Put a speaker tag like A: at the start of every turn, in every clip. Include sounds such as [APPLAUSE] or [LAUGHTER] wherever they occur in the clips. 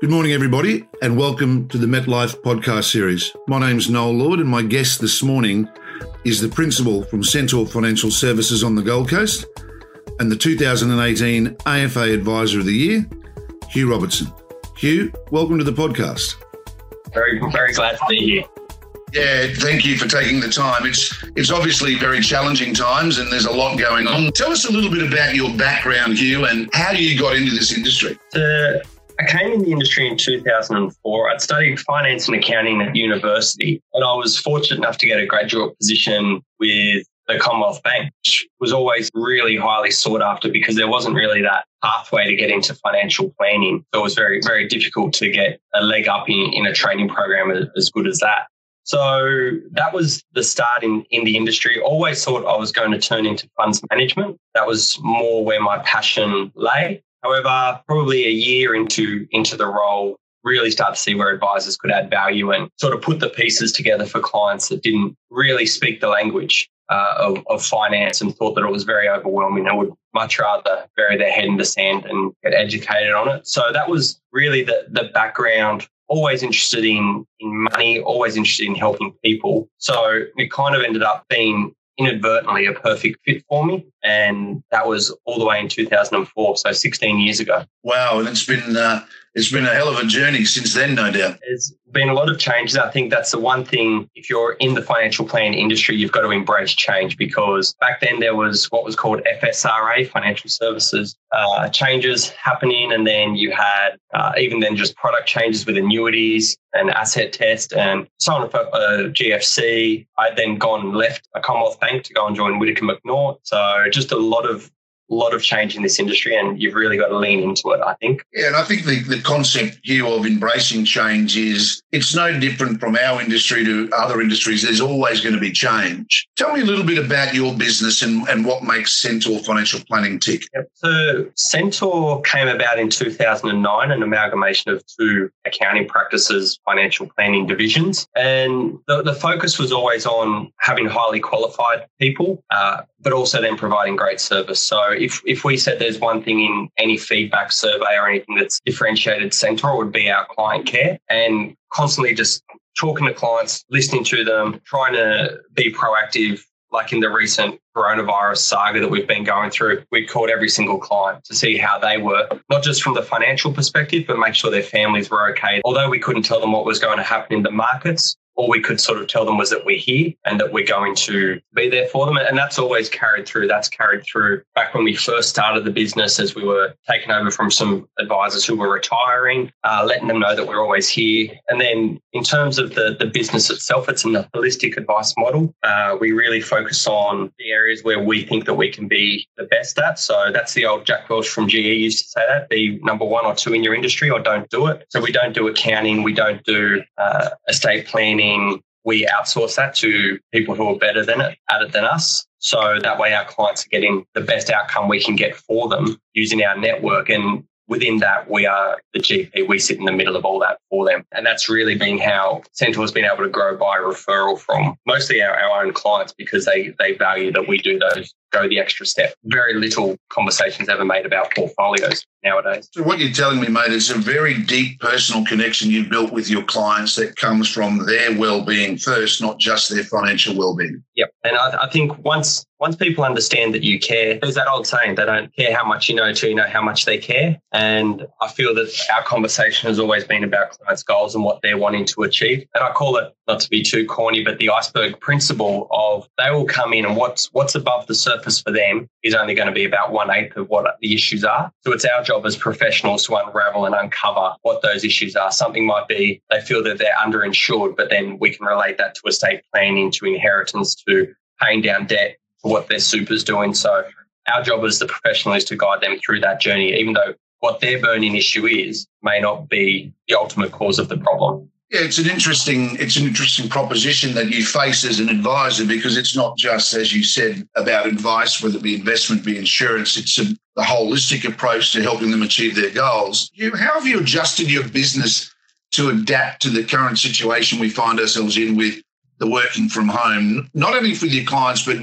A: Good morning, everybody, and welcome to the MetLife podcast series. My name's Noel Lord, and my guest this morning is the principal from Centaur Financial Services on the Gold Coast and the 2018 AFA Advisor of the Year, Hugh Robertson. Hugh, welcome to the podcast.
B: Very, very glad to be here.
A: Yeah, thank you for taking the time. It's it's obviously very challenging times and there's a lot going on. Tell us a little bit about your background, Hugh, and how you got into this industry.
B: I came in the industry in 2004. I'd studied finance and accounting at university, and I was fortunate enough to get a graduate position with the Commonwealth Bank, which was always really highly sought after because there wasn't really that pathway to get into financial planning. So it was very, very difficult to get a leg up in, in a training program as good as that. So that was the start in, in the industry. Always thought I was going to turn into funds management. That was more where my passion lay. However, probably a year into into the role, really start to see where advisors could add value and sort of put the pieces together for clients that didn't really speak the language uh, of, of finance and thought that it was very overwhelming and would much rather bury their head in the sand and get educated on it. So that was really the, the background. Always interested in, in money, always interested in helping people. So it kind of ended up being inadvertently a perfect fit for me. And that was all the way in 2004, so 16 years ago.
A: Wow. And it's been, uh, it's been a hell of a journey since then, no doubt.
B: There's been a lot of changes. I think that's the one thing, if you're in the financial plan industry, you've got to embrace change because back then there was what was called FSRA, financial services uh, changes happening. And then you had uh, even then just product changes with annuities and asset test and so on for uh, GFC. I'd then gone left a Commonwealth Bank to go and join Whittaker Macnaught. So just a lot of lot of change in this industry and you've really got to lean into it, I think.
A: Yeah, and I think the, the concept here of embracing change is it's no different from our industry to other industries. There's always going to be change. Tell me a little bit about your business and, and what makes Centaur Financial Planning tick.
B: Yep. So Centaur came about in 2009, an amalgamation of two accounting practices, financial planning divisions. And the, the focus was always on having highly qualified people, uh, but also then providing great service. So if, if we said there's one thing in any feedback survey or anything that's differentiated Centaur would be our client care and constantly just talking to clients, listening to them, trying to be proactive. Like in the recent coronavirus saga that we've been going through, we called every single client to see how they were, not just from the financial perspective, but make sure their families were okay. Although we couldn't tell them what was going to happen in the markets, all we could sort of tell them was that we're here and that we're going to be there for them. And that's always carried through. That's carried through back when we first started the business as we were taking over from some advisors who were retiring, uh, letting them know that we're always here. And then in terms of the, the business itself, it's a holistic advice model. Uh, we really focus on the areas where we think that we can be the best at. So that's the old Jack Welch from GE used to say that be number one or two in your industry or don't do it. So we don't do accounting, we don't do uh, estate planning we outsource that to people who are better than it at it than us. So that way our clients are getting the best outcome we can get for them using our network. And within that, we are the GP. We sit in the middle of all that for them. And that's really been how Centaur has been able to grow by referral from mostly our, our own clients because they, they value that we do those go the extra step. Very little conversations ever made about portfolios nowadays.
A: So what you're telling me, mate, is a very deep personal connection you've built with your clients that comes from their well-being first, not just their financial well-being.
B: Yep, and I, I think once once people understand that you care, there's that old saying, they don't care how much you know till you know how much they care. And I feel that our conversation has always been about clients' goals and what they're wanting to achieve. And I call it, not to be too corny, but the iceberg principle of they will come in and what's what's above the surface for them is only going to be about one eighth of what the issues are. So it's our job as professionals to unravel and uncover what those issues are. Something might be they feel that they're underinsured, but then we can relate that to estate planning, to inheritance, to paying down debt, to what their super's doing. So our job as the professional is to guide them through that journey, even though what their burning issue is may not be the ultimate cause of the problem.
A: Yeah, it's an interesting it's an interesting proposition that you face as an advisor because it's not just as you said about advice, whether it be investment, be insurance. It's a, the holistic approach to helping them achieve their goals. You, how have you adjusted your business to adapt to the current situation we find ourselves in with the working from home, not only for your clients but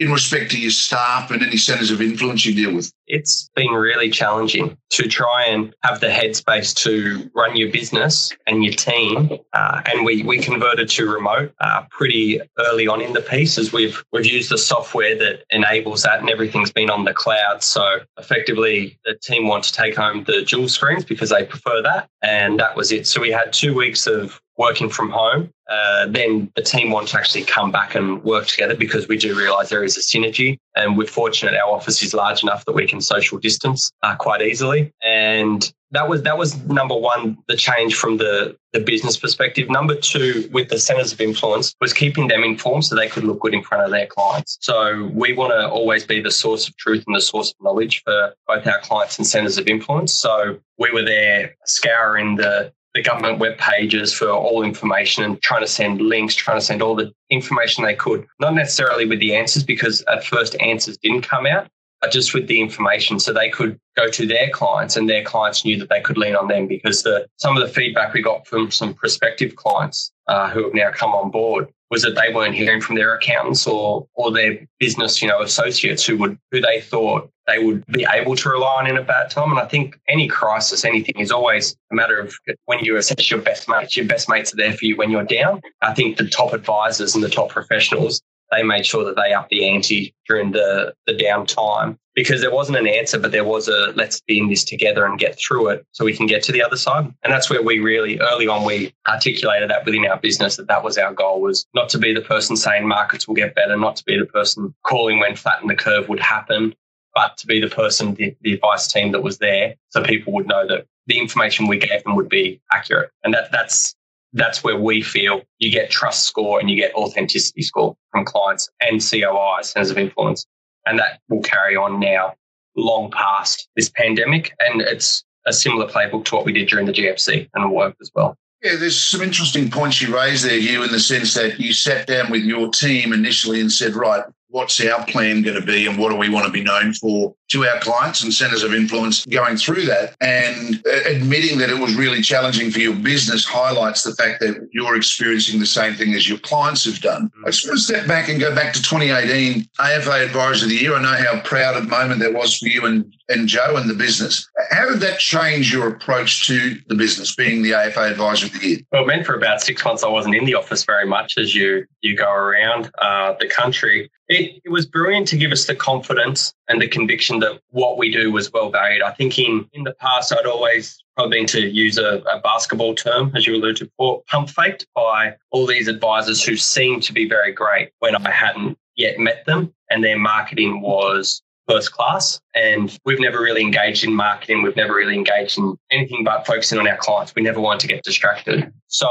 A: in respect to your staff and any centres of influence you deal with?
B: It's been really challenging to try and have the headspace to run your business and your team. Uh, and we we converted to remote uh, pretty early on in the piece as we've we've used the software that enables that, and everything's been on the cloud. So effectively, the team want to take home the dual screens because they prefer that, and that was it. So we had two weeks of working from home, uh, then the team want to actually come back and work together because we do realise there is a synergy. And we're fortunate our office is large enough that we can social distance uh, quite easily. And that was that was number one, the change from the the business perspective. Number two, with the centres of influence, was keeping them informed so they could look good in front of their clients. So we want to always be the source of truth and the source of knowledge for both our clients and centres of influence. So we were there scouring the the government web pages for all information and trying to send links, trying to send all the information they could, not necessarily with the answers because at first answers didn't come out, just with the information so they could go to their clients and their clients knew that they could lean on them because the, some of the feedback we got from some prospective clients uh, who have now come on board was that they weren't hearing from their accountants or or their business, you know, associates who would who they thought they would be able to rely on in a bad time. And I think any crisis, anything is always a matter of when you assess your best mates, your best mates are there for you when you're down. I think the top advisors and the top professionals they made sure that they upped the ante during the, the downtime because there wasn't an answer, but there was a let's be in this together and get through it so we can get to the other side. And that's where we really early on we articulated that within our business that that was our goal was not to be the person saying markets will get better, not to be the person calling when flatten the curve would happen, but to be the person, the, the advice team that was there so people would know that the information we gave them would be accurate. And that that's that's where we feel you get trust score and you get authenticity score from clients and COI, centers of influence. And that will carry on now long past this pandemic. And it's a similar playbook to what we did during the GFC and it worked as well.
A: Yeah, there's some interesting points you raised there, Hugh, in the sense that you sat down with your team initially and said, right, what's our plan going to be and what do we want to be known for to our clients and centers of influence going through that and admitting that it was really challenging for your business highlights the fact that you're experiencing the same thing as your clients have done. Mm-hmm. I just want to step back and go back to 2018 AFA Advisor of the Year. I know how proud of a moment that was for you and, and Joe and the business. How did that change your approach to the business being the AFA Advisor of the Year?
B: Well, it meant for about six months I wasn't in the office very much as you you go around uh, the country. It, it was brilliant to give us the confidence and the conviction that what we do was well valued. I think in, in the past, I'd always probably been to use a, a basketball term, as you alluded to, before, pump faked by all these advisors who seemed to be very great when I hadn't yet met them. And their marketing was first class. And we've never really engaged in marketing. We've never really engaged in anything but focusing on our clients. We never wanted to get distracted. So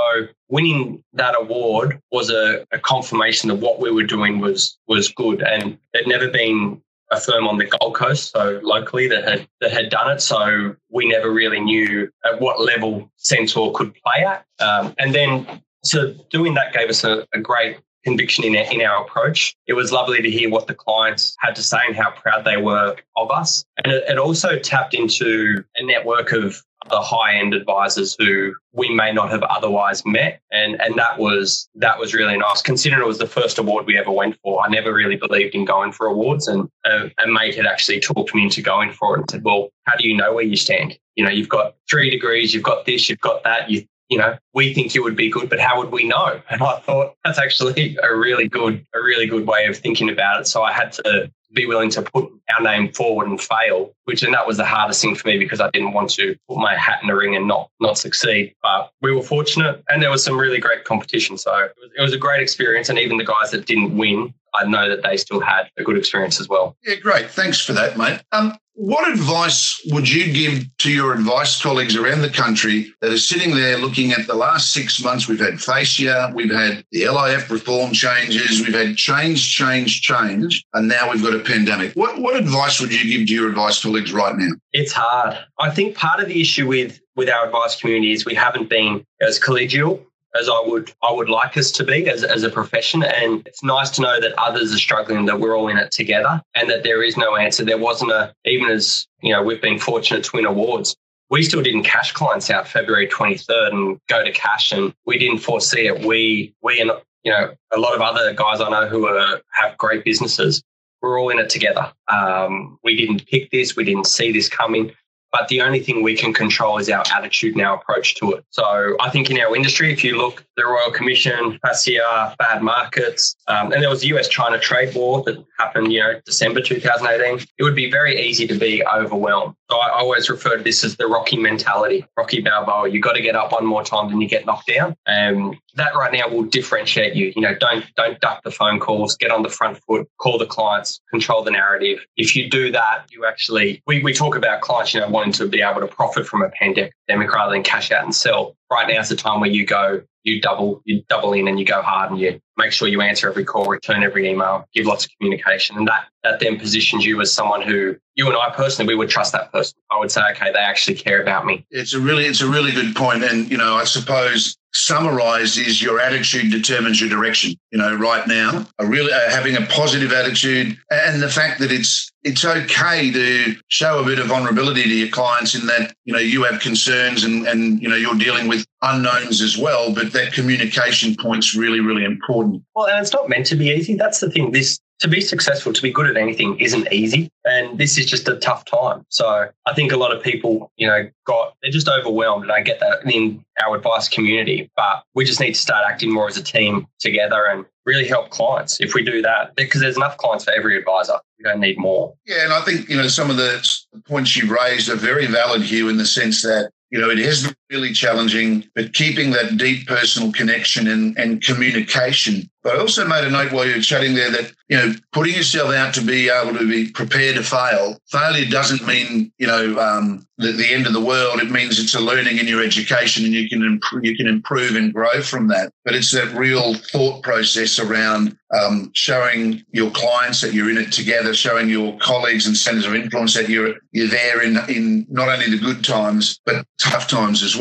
B: winning that award was a, a confirmation that what we were doing was was good. And there'd never been a firm on the Gold Coast, so locally that had that had done it. So we never really knew at what level Centaur could play at. Um, and then so doing that gave us a, a great conviction in our, in our approach. It was lovely to hear what the clients had to say and how proud they were of us. And it, it also tapped into a network of the high end advisors who we may not have otherwise met. And, and that was, that was really nice. Considering it was the first award we ever went for, I never really believed in going for awards. And uh, a, a mate had actually talked me into going for it and said, well, how do you know where you stand? You know, you've got three degrees, you've got this, you've got that. You, you know, we think you would be good, but how would we know? And I thought that's actually [LAUGHS] a really good, a really good way of thinking about it. So I had to be willing to put our name forward and fail, which and that was the hardest thing for me because I didn't want to put my hat in the ring and not not succeed. But we were fortunate, and there was some really great competition. So it was, it was a great experience, and even the guys that didn't win, I know that they still had a good experience as well.
A: Yeah, great. Thanks for that, mate. Um, what advice would you give to your advice colleagues around the country that are sitting there looking at the last six months? We've had FASEA, we've had the LIF reform changes, we've had change, change, change, and now we've got a pandemic. What, what advice would you give to your advice colleagues right now?
B: It's hard. I think part of the issue with with our advice community is we haven't been as collegial as I would I would like us to be as, as a profession. And it's nice to know that others are struggling, that we're all in it together, and that there is no answer. There wasn't a even as you know we've been fortunate to win awards. We still didn't cash clients out February 23rd and go to cash, and we didn't foresee it. We we and you know a lot of other guys I know who are have great businesses we're all in it together. Um, we didn't pick this, we didn't see this coming. But the only thing we can control is our attitude and our approach to it. So I think in our industry, if you look, the Royal Commission, FASEA, bad markets, um, and there was the US China trade war that happened, you know, December 2018, it would be very easy to be overwhelmed. So I always refer to this as the Rocky mentality, Rocky Balboa. You got to get up one more time than you get knocked down. And um, that right now will differentiate you. You know, don't don't duck the phone calls, get on the front foot, call the clients, control the narrative. If you do that, you actually we, we talk about clients, you know, to be able to profit from a pandemic rather than cash out and sell. Right now is the time where you go, you double, you double in and you go hard and you make sure you answer every call, return every email, give lots of communication. And that that then positions you as someone who you and I personally, we would trust that person. I would say, okay, they actually care about me.
A: It's a really, it's a really good point. And, you know, I suppose summarized is your attitude determines your direction. You know, right now, a really uh, having a positive attitude and the fact that it's it's okay to show a bit of vulnerability to your clients in that you know you have concerns and and you know you're dealing with unknowns as well. But that communication point's really really important.
B: Well, and it's not meant to be easy. That's the thing. This to be successful, to be good at anything isn't easy. And this is just a tough time. So I think a lot of people, you know, got, they're just overwhelmed. And I get that in our advice community, but we just need to start acting more as a team together and really help clients if we do that, because there's enough clients for every advisor. We don't need more.
A: Yeah. And I think, you know, some of the points you raised are very valid here in the sense that you know, it is really challenging, but keeping that deep personal connection and, and communication. But I also made a note while you were chatting there that, you know, putting yourself out to be able to be prepared to fail. Failure doesn't mean, you know, um, the, the end of the world. It means it's a learning in your education and you can improve, you can improve and grow from that. But it's that real thought process around um, showing your clients that you're in it together, showing your colleagues and centers of influence that you're you're there in in not only the good times but tough times as well.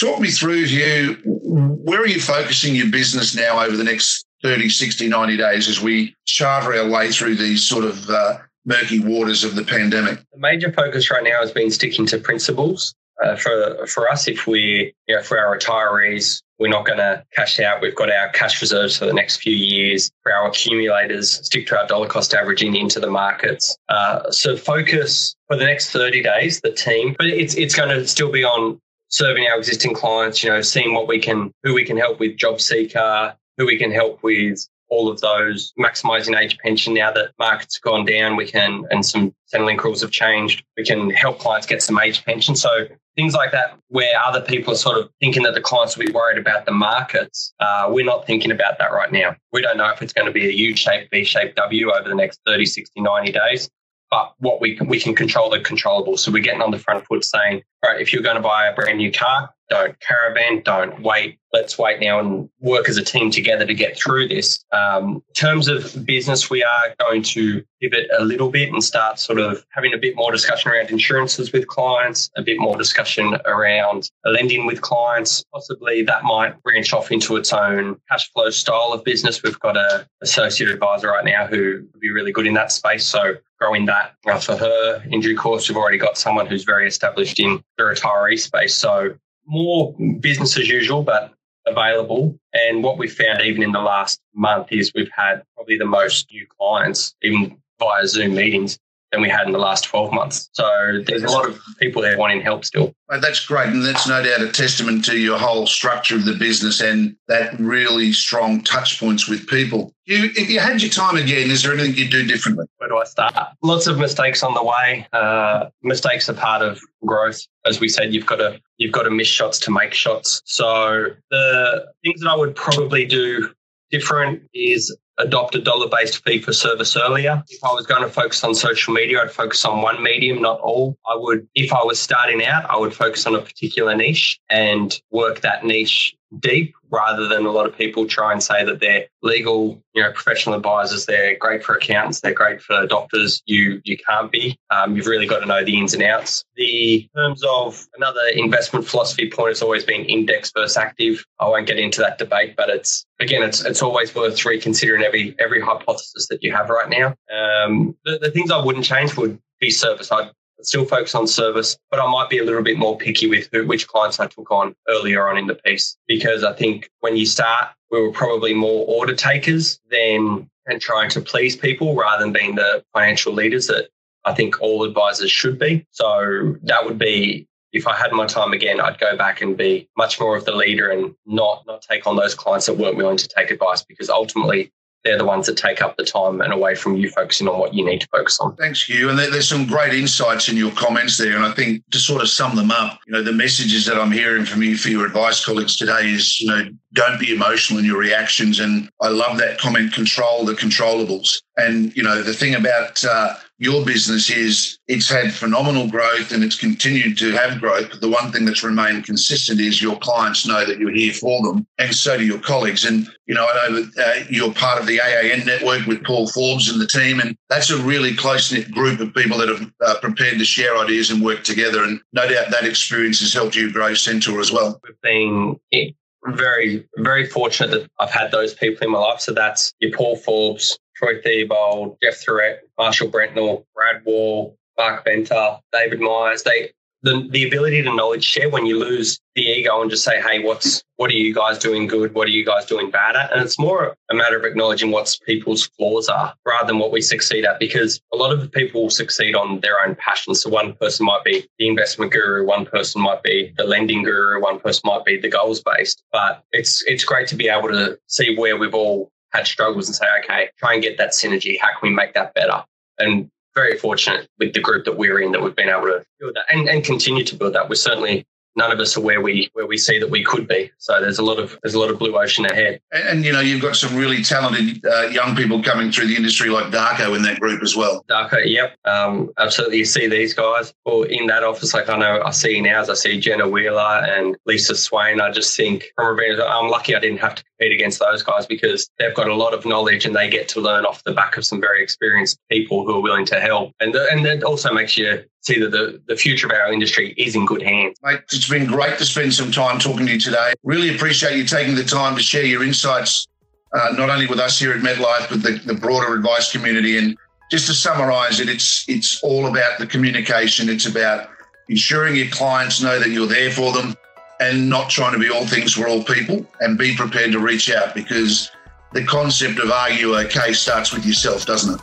A: Talk me through here. Where are you focusing your business now over the next 30, 60, 90 days as we charter our way through these sort of uh, murky waters of the pandemic?
B: The major focus right now has been sticking to principles. Uh, for for us, if we you know, for our retirees, we're not going to cash out. We've got our cash reserves for the next few years. For our accumulators, stick to our dollar cost averaging into the markets. Uh, so focus for the next 30 days, the team, but it's it's going to still be on serving our existing clients. You know, seeing what we can, who we can help with job seeker, who we can help with all of those, maximizing age pension now that markets have gone down, we can, and some Centrelink rules have changed, we can help clients get some age pension. So things like that, where other people are sort of thinking that the clients will be worried about the markets, uh, we're not thinking about that right now. We don't know if it's going to be a U shape, V shape W over the next 30, 60, 90 days. But what we can, we can control the controllable. So we're getting on the front foot saying, right, if you're going to buy a brand new car, don't caravan, don't wait. Let's wait now and work as a team together to get through this. Um, in terms of business, we are going to pivot a little bit and start sort of having a bit more discussion around insurances with clients, a bit more discussion around lending with clients. Possibly that might branch off into its own cash flow style of business. We've got a associate advisor right now who would be really good in that space. So growing that for her in due course. We've already got someone who's very established in the retiree space. So more business as usual, but available. And what we found even in the last month is we've had probably the most new clients, even via Zoom meetings, than we had in the last 12 months. So there's a lot of people there wanting help still.
A: That's great. And that's no doubt a testament to your whole structure of the business and that really strong touch points with people. You, if you had your time again, is there anything you'd do differently?
B: Where do I start? Lots of mistakes on the way. Uh, mistakes are part of growth. As we said, you've got to you've got to miss shots to make shots. So the things that I would probably do different is adopt a dollar based fee for service earlier. If I was going to focus on social media, I'd focus on one medium, not all. I would, if I was starting out, I would focus on a particular niche and work that niche deep rather than a lot of people try and say that they're legal, you know, professional advisors. They're great for accountants. They're great for doctors. You you can't be. Um, you've really got to know the ins and outs. The terms of another investment philosophy point has always been index versus active. I won't get into that debate, but it's again, it's it's always worth reconsidering every every hypothesis that you have right now. Um, the, the things I wouldn't change would be service. I'd still focus on service, but I might be a little bit more picky with who, which clients I took on earlier on in the piece because I think when you start, we were probably more order takers than and trying to please people rather than being the financial leaders that I think all advisors should be. So that would be if I had my time again, I'd go back and be much more of the leader and not not take on those clients that weren't willing to take advice because ultimately they're the ones that take up the time and away from you focusing on what you need to focus on.
A: Thanks, Hugh. And there's some great insights in your comments there. And I think to sort of sum them up, you know, the messages that I'm hearing from you for your advice colleagues today is, you know, don't be emotional in your reactions. And I love that comment, control the controllables. And, you know, the thing about uh, your business is it's had phenomenal growth and it's continued to have growth. But the one thing that's remained consistent is your clients know that you're here for them, and so do your colleagues. And you know, I know that uh, you're part of the AAN network with Paul Forbes and the team, and that's a really close knit group of people that have uh, prepared to share ideas and work together. And no doubt that experience has helped you grow Centaur as well.
B: We've been very, very fortunate that I've had those people in my life. So that's your Paul Forbes, Troy Theobald, Jeff Thurett, Marshall Brentnell, Brad Wall, Mark Benter, David Myers. They the, the ability to knowledge share when you lose the ego and just say, hey, what's what are you guys doing good? What are you guys doing bad at? And it's more a matter of acknowledging what people's flaws are rather than what we succeed at, because a lot of people succeed on their own passion. So one person might be the investment guru, one person might be the lending guru, one person might be the goals based. But it's it's great to be able to see where we've all had struggles and say, okay, try and get that synergy. How can we make that better? And very fortunate with the group that we're in that we've been able to build that and, and continue to build that. We're certainly none of us are where we where we see that we could be. So there's a lot of there's a lot of blue ocean ahead.
A: And, and you know you've got some really talented uh, young people coming through the industry like Darko in that group as well.
B: Darko, yep, um, absolutely. You see these guys, or in that office, like I know I see now, as I see Jenna Wheeler and Lisa Swain. I just think from a I'm lucky I didn't have to compete against those guys because they've got a lot of knowledge and they get to learn off the back of some very experienced people who are willing to help. And the, and it also makes you see that the, the future of our industry is in good hands.
A: Mate, it's been great to spend some time talking to you today. Really appreciate you taking the time to share your insights, uh, not only with us here at MetLife, but the, the broader advice community. And just to summarize it, it's it's all about the communication. It's about ensuring your clients know that you're there for them and not trying to be all things for all people and be prepared to reach out because the concept of are you okay starts with yourself, doesn't it?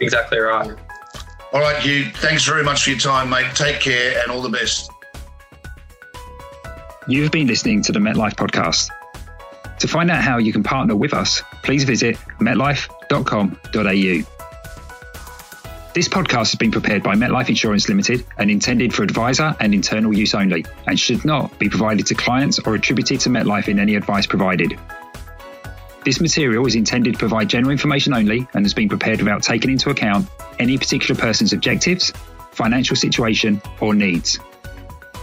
B: Exactly right.
A: All right, Hugh, thanks very much for your time, mate. Take care and all the best.
C: You've been listening to the MetLife podcast. To find out how you can partner with us, please visit metlife.com.au. This podcast has been prepared by MetLife Insurance Limited and intended for advisor and internal use only, and should not be provided to clients or attributed to MetLife in any advice provided. This material is intended to provide general information only and has been prepared without taking into account any particular person's objectives, financial situation, or needs.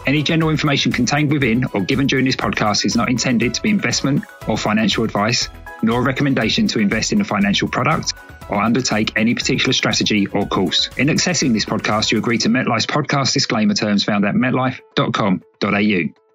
C: Any general information contained within or given during this podcast is not intended to be investment or financial advice, nor a recommendation to invest in a financial product or undertake any particular strategy or course. In accessing this podcast, you agree to MetLife's podcast disclaimer terms found at metlife.com.au.